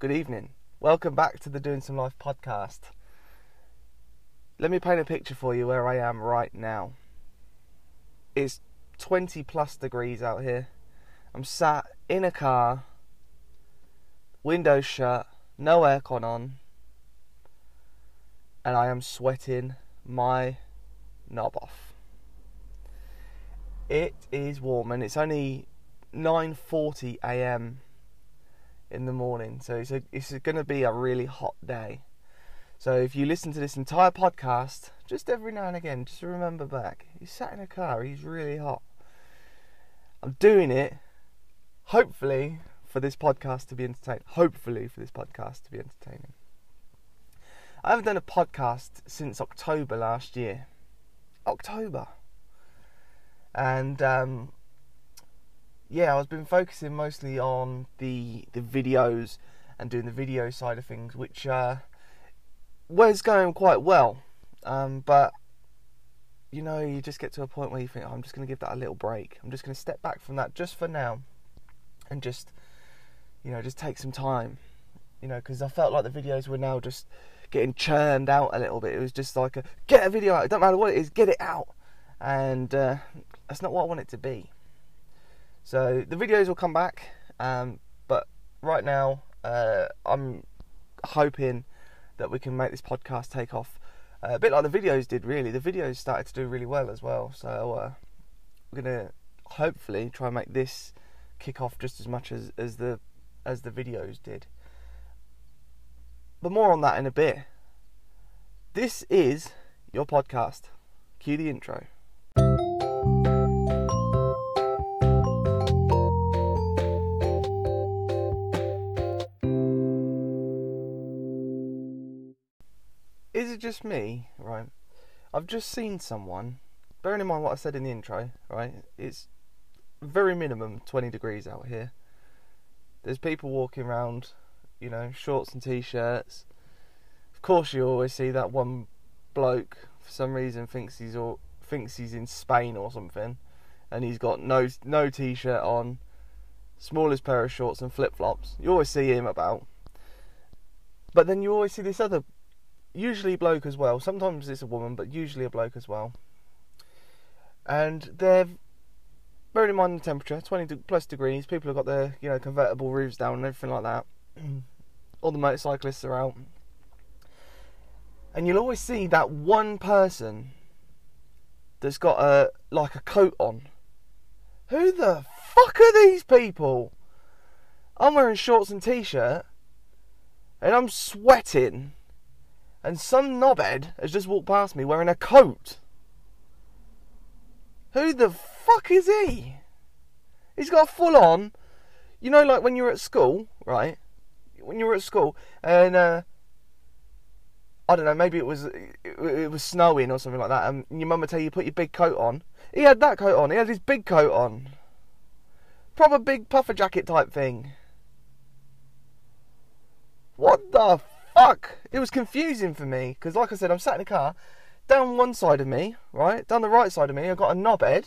good evening. Welcome back to the Doing Some Life podcast. Let me paint a picture for you where I am right now. It's 20 plus degrees out here. I'm sat in a car, windows shut, no aircon on, and I am sweating my knob off. It is warm and it's only 9:40 a.m. in the morning, so it's a, it's going to be a really hot day. So if you listen to this entire podcast, just every now and again, just remember back. He's sat in a car. He's really hot. I'm doing it, hopefully, for this podcast to be entertaining. Hopefully, for this podcast to be entertaining. I haven't done a podcast since October last year. October. And um, yeah, I've been focusing mostly on the the videos and doing the video side of things, which uh, was going quite well. Um, but you know, you just get to a point where you think, oh, I'm just going to give that a little break. I'm just going to step back from that just for now, and just you know, just take some time. You know, because I felt like the videos were now just getting churned out a little bit. It was just like a get a video out. It don't matter what it is, get it out. And uh, that's not what I want it to be. So the videos will come back, um, but right now uh, I'm hoping that we can make this podcast take off uh, a bit like the videos did. Really, the videos started to do really well as well. So uh, we're gonna hopefully try and make this kick off just as much as, as the as the videos did. But more on that in a bit. This is your podcast. Cue the intro. Just me, right? I've just seen someone, bearing in mind what I said in the intro, right? It's very minimum 20 degrees out here. There's people walking around, you know, shorts and t shirts. Of course, you always see that one bloke, for some reason, thinks he's all, thinks he's in Spain or something, and he's got no no t-shirt on, smallest pair of shorts and flip flops. You always see him about. But then you always see this other, usually bloke as well. Sometimes it's a woman, but usually a bloke as well. And they're bearing in mind the temperature, 20 plus degrees. People have got their you know convertible roofs down and everything like that. All the motorcyclists are out, and you'll always see that one person that's got a like a coat on. Who the fuck are these people? I'm wearing shorts and t-shirt, and I'm sweating, and some knobhead has just walked past me wearing a coat. Who the fuck is he? He's got a full on, you know, like when you were at school, right? When you were at school, and uh, I don't know, maybe it was it, it was snowing or something like that, and your mum would tell you put your big coat on. He had that coat on. He had his big coat on, proper big puffer jacket type thing. What the fuck? It was confusing for me because, like I said, I'm sat in a car. Down one side of me, right, down the right side of me, I've got a knobhead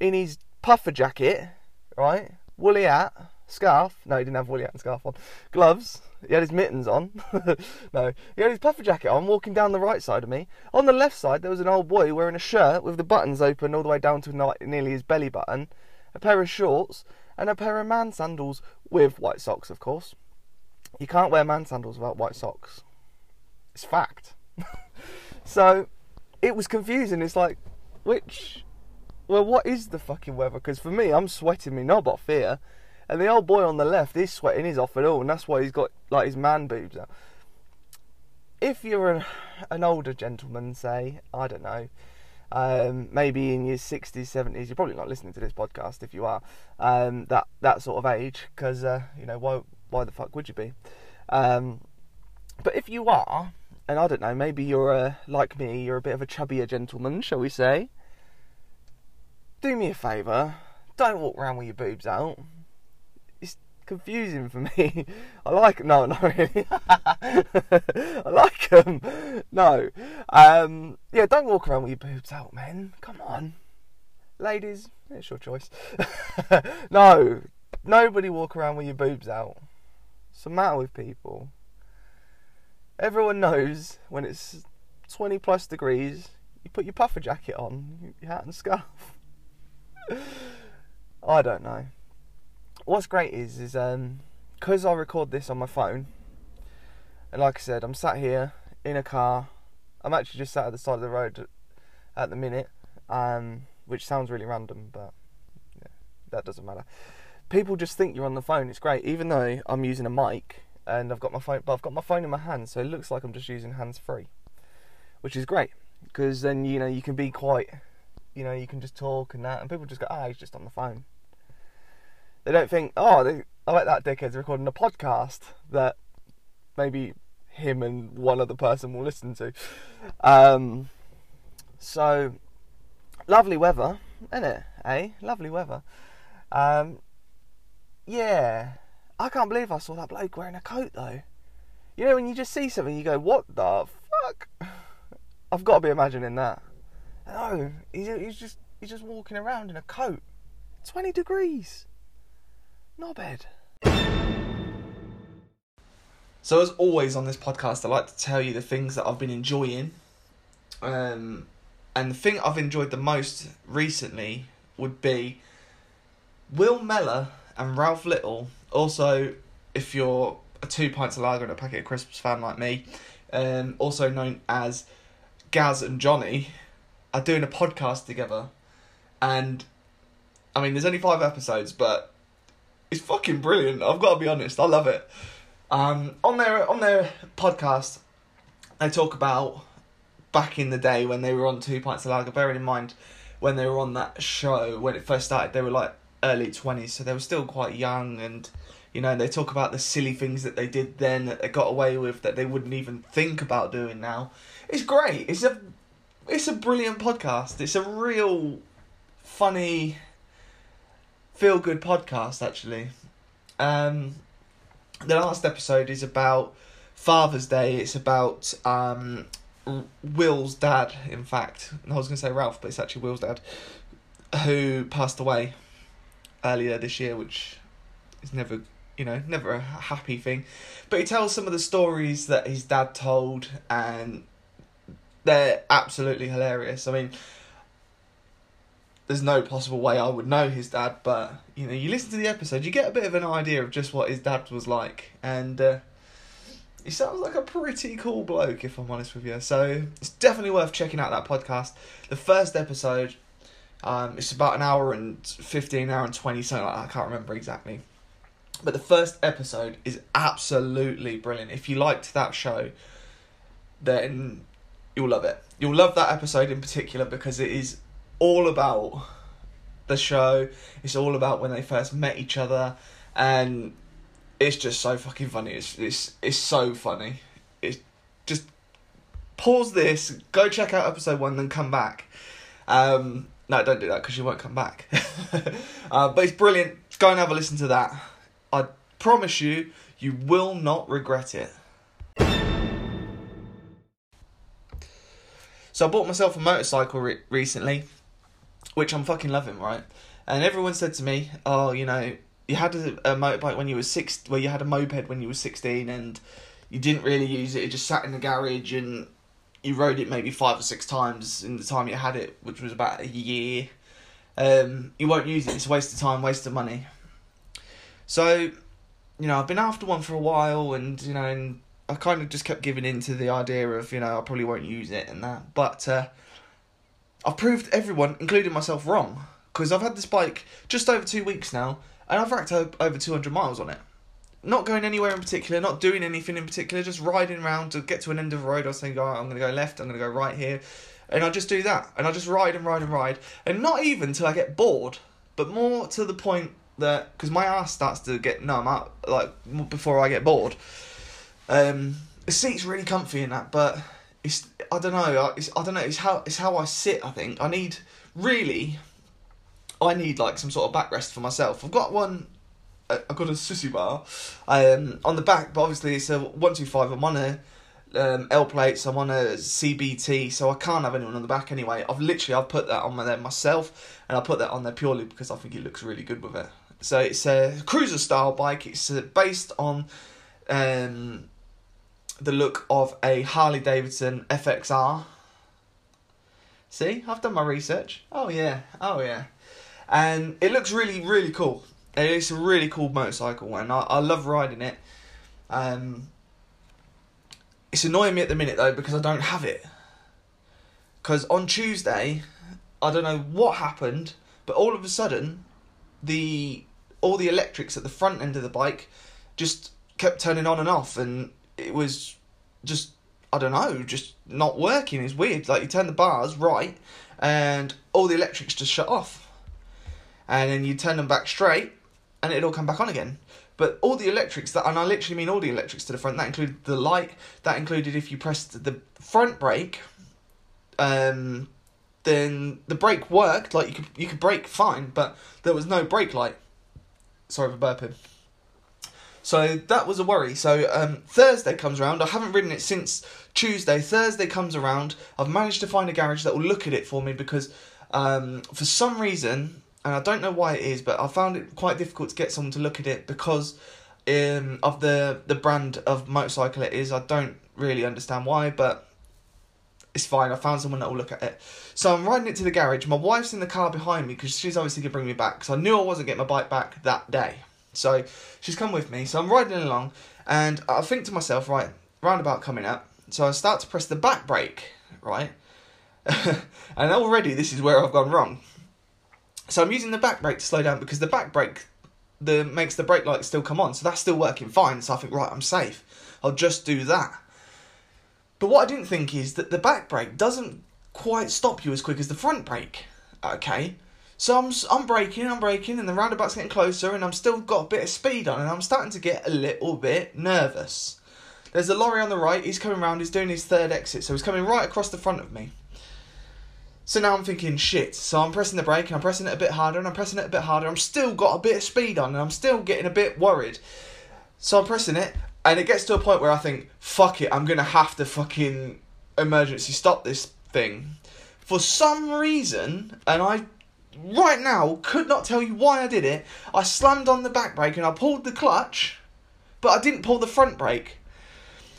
in his puffer jacket, right, woolly hat, scarf. No, he didn't have woolly hat and scarf on. Gloves. He had his mittens on. no, he had his puffer jacket on, walking down the right side of me. On the left side, there was an old boy wearing a shirt with the buttons open all the way down to nearly his belly button, a pair of shorts, and a pair of man sandals with white socks, of course. You can't wear man sandals without white socks. It's fact. so it was confusing. It's like, which, well, what is the fucking weather? Because for me, I'm sweating me knob off here, and the old boy on the left is sweating his off at all, and that's why he's got like his man boobs out. If you're an, an older gentleman, say, I don't know, um, maybe in your 60s, 70s, you're probably not listening to this podcast if you are um, that that sort of age, because uh, you know why why the fuck would you be? Um, but if you are, and I don't know, maybe you're a, like me, you're a bit of a chubbier gentleman, shall we say? Do me a favour, don't walk around with your boobs out. It's confusing for me. I like no, not really. I like them. No, um, yeah, don't walk around with your boobs out, man. Come on, ladies, it's your choice. no, nobody walk around with your boobs out. What's the matter with people? Everyone knows when it's 20 plus degrees, you put your puffer jacket on, your hat and scarf. I don't know. What's great is, is um, because I record this on my phone, and like I said, I'm sat here in a car. I'm actually just sat at the side of the road at the minute, um, which sounds really random, but yeah, that doesn't matter. People just think you're on the phone. It's great, even though I'm using a mic and I've got my phone, but I've got my phone in my hand, so it looks like I'm just using hands free, which is great because then you know you can be quite, you know, you can just talk and that, and people just go, ah, he's just on the phone. They don't think, oh, they, I like that dickhead's recording a podcast that maybe him and one other person will listen to. Um, so lovely weather, isn't it? Eh? Lovely weather. Um, yeah, I can't believe I saw that bloke wearing a coat though. You know, when you just see something, you go, "What the fuck?" I've got to be imagining that. No, he's, he's just he's just walking around in a coat. Twenty degrees. Not bad. So as always on this podcast, I like to tell you the things that I've been enjoying. Um, and the thing I've enjoyed the most recently would be Will Mellor and Ralph Little. Also, if you're a two pints of lager and a packet of crisps fan like me, um, also known as Gaz and Jonny, are doing a podcast together. And I mean, there's only five episodes, but it's fucking brilliant. I've got to be honest, I love it. Um, on their on their podcast, they talk about back in the day when they were on Two Pints of Lager. Bearing in mind when they were on that show when it first started, they were like early twenties, so they were still quite young, and you know they talk about the silly things that they did then that they got away with that they wouldn't even think about doing now. It's great. It's a it's a brilliant podcast. It's a real funny, feel good podcast actually. Um, the last episode is about Father's Day. It's about um, Will's dad, in fact. I was going to say Ralph, but it's actually Will's dad, who passed away earlier this year, which is never, you know, never a happy thing. But he tells some of the stories that his dad told, and they're absolutely hilarious. I mean, there's no possible way I would know his dad, but you know, you listen to the episode, you get a bit of an idea of just what his dad was like, and uh, he sounds like a pretty cool bloke, if I'm honest with you. So it's definitely worth checking out that podcast. The first episode, um, it's about an hour and fifteen, hour and twenty, something like that. I can't remember exactly. But the first episode is absolutely brilliant. If you liked that show, then you'll love it. You'll love that episode in particular because it is all about the show. It's all about when they first met each other, and it's just so fucking funny. It's it's it's so funny. It's just pause this, go check out episode one, then come back. Um, no, don't do that because you won't come back. uh, but it's brilliant. Go and have a listen to that. I promise you, you will not regret it. So I bought myself a motorcycle re- recently which I'm fucking loving, right? And everyone said to me, "Oh, you know, you had a, a motorbike when you were six, well, you had a moped when you were sixteen, and you didn't really use it. It just sat in the garage, and you rode it maybe five or six times in the time you had it, which was about a year. Um, you won't use it. It's a waste of time, waste of money. So, you know, I've been after one for a while, and you know, and I kind of just kept giving in to the idea of, you know, I probably won't use it and that, but. Uh, I've proved everyone, including myself, wrong. Because I've had this bike just over two weeks now, and I've racked over 200 miles on it. Not going anywhere in particular, not doing anything in particular, just riding around to get to an end of a road. I was saying, oh, I'm going to go left, I'm going to go right here. And I just do that. And I just ride and ride and ride. And not even till I get bored, but more to the point that, because my ass starts to get numb out, like, before I get bored. Um, the seat's really comfy in that, but it's I don't know. It's, I don't know. It's how it's how I sit. I think I need really. I need like some sort of backrest for myself. I've got one. Uh, I've got a sissy bar, um, on the back, but obviously it's a one two five. I'm on a um, L plates. I'm on a CBT, so I can't have anyone on the back anyway. I've literally I've put that on there myself, and I put that on there purely because I think it looks really good with it. So it's a cruiser style bike. It's uh, based on um, the look of a Harley Davidson FXR. See, I've done my research. Oh yeah, oh yeah, and it looks really really cool. It's a really cool motorcycle, and I, I love riding it. Um, it's annoying me at the minute though because I don't have it. Because on Tuesday, I don't know what happened, but all of a sudden, the all the electrics at the front end of the bike just kept turning on and off, and it was just I don't know, just not working. It's weird. Like you turn the bars right, and all the electrics just shut off, and then you turn them back straight, and it'll come back on again. But all the electrics that, and I literally mean all the electrics to the front. That included the light. That included if you pressed the front brake, um, then the brake worked. Like you could you could brake fine, but there was no brake light. Sorry for burping. So that was a worry. So um, Thursday comes around. I haven't ridden it since Tuesday. Thursday comes around. I've managed to find a garage that will look at it for me because um, for some reason, and I don't know why it is, but I found it quite difficult to get someone to look at it because um, of the the brand of motorcycle it is. I don't really understand why, but it's fine. I found someone that will look at it. So I'm riding it to the garage. My wife's in the car behind me because she's obviously going to bring me back. Because I knew I wasn't getting my bike back that day. So she's come with me. So I'm riding along, and I think to myself, right, roundabout coming up. So I start to press the back brake, right, and already this is where I've gone wrong. So I'm using the back brake to slow down because the back brake the makes the brake light still come on, so that's still working fine. So I think, right, I'm safe. I'll just do that. But what I didn't think is that the back brake doesn't quite stop you as quick as the front brake. Okay, so I'm I'm braking, I'm braking, and the roundabout's getting closer, and I'm still got a bit of speed on, and I'm starting to get a little bit nervous. There's a lorry on the right. He's coming round. He's doing his third exit, so he's coming right across the front of me. So now I'm thinking, shit. So I'm pressing the brake, and I'm pressing it a bit harder, and I'm pressing it a bit harder. I'm still got a bit of speed on, and I'm still getting a bit worried. So I'm pressing it, and it gets to a point where I think, fuck it, I'm gonna have to fucking emergency stop this thing. For some reason, and I right now could not tell you why I did it. I slammed on the back brake and I pulled the clutch, but I didn't pull the front brake.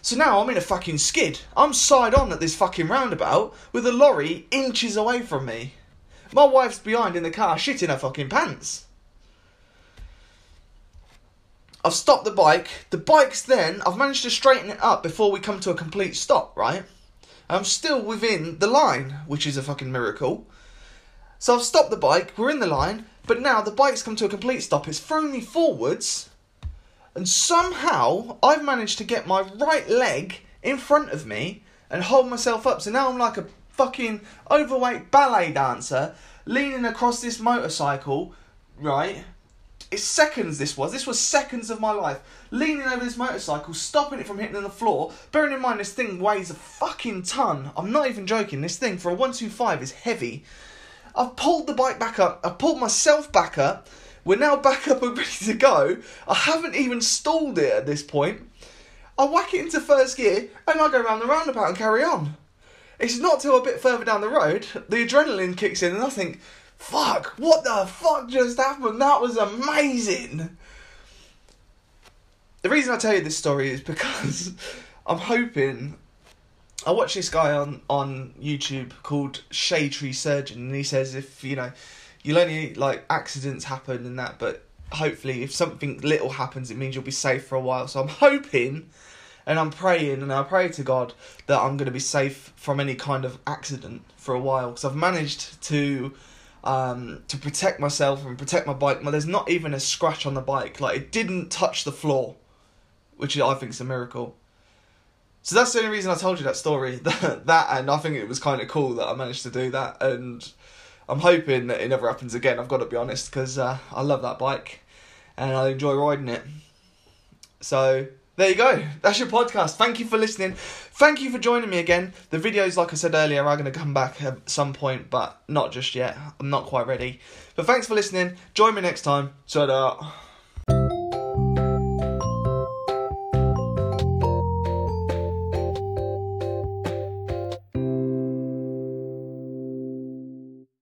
So now I'm in a fucking skid. I'm side on at this fucking roundabout with a lorry inches away from me. My wife's behind in the car shitting her fucking pants. I've stopped the bike. The bike's then, I've managed to straighten it up before we come to a complete stop, right? I'm still within the line, which is a fucking miracle. So I've stopped the bike, we're in the line, but now the bike's come to a complete stop. It's thrown me forwards, and somehow I've managed to get my right leg in front of me and hold myself up. So now I'm like a fucking overweight ballet dancer leaning across this motorcycle, right? It's seconds this was. This was seconds of my life. Leaning over this motorcycle, stopping it from hitting the floor. Bearing in mind this thing weighs a fucking ton. I'm not even joking. This thing for a 125 is heavy. I've pulled the bike back up. I've pulled myself back up. We're now back up and ready to go. I haven't even stalled it at this point. I whack it into first gear and I go around the roundabout and carry on. It's not till a bit further down the road, the adrenaline kicks in and I think, fuck, what the fuck just happened? That was amazing. The reason I tell you this story is because I'm hoping I watched this guy on on YouTube called Shade Tree Surgeon, and he says if you know, you'll only like accidents happen and that, but hopefully if something little happens, it means you'll be safe for a while. So I'm hoping, and I'm praying, and I pray to God that I'm going to be safe from any kind of accident for a while, because I've managed to. Um, to protect myself and protect my bike, well, there's not even a scratch on the bike. Like it didn't touch the floor, which I think is a miracle. So that's the only reason I told you that story. That, and I think it was kind of cool that I managed to do that. And I'm hoping that it never happens again. I've got to be honest because uh, I love that bike and I enjoy riding it. So there you go. That's your podcast. Thank you for listening. Thank you for joining me again. The videos, like I said earlier, are going to come back at some point, but not just yet. I'm not quite ready. But thanks for listening. Join me next time. So.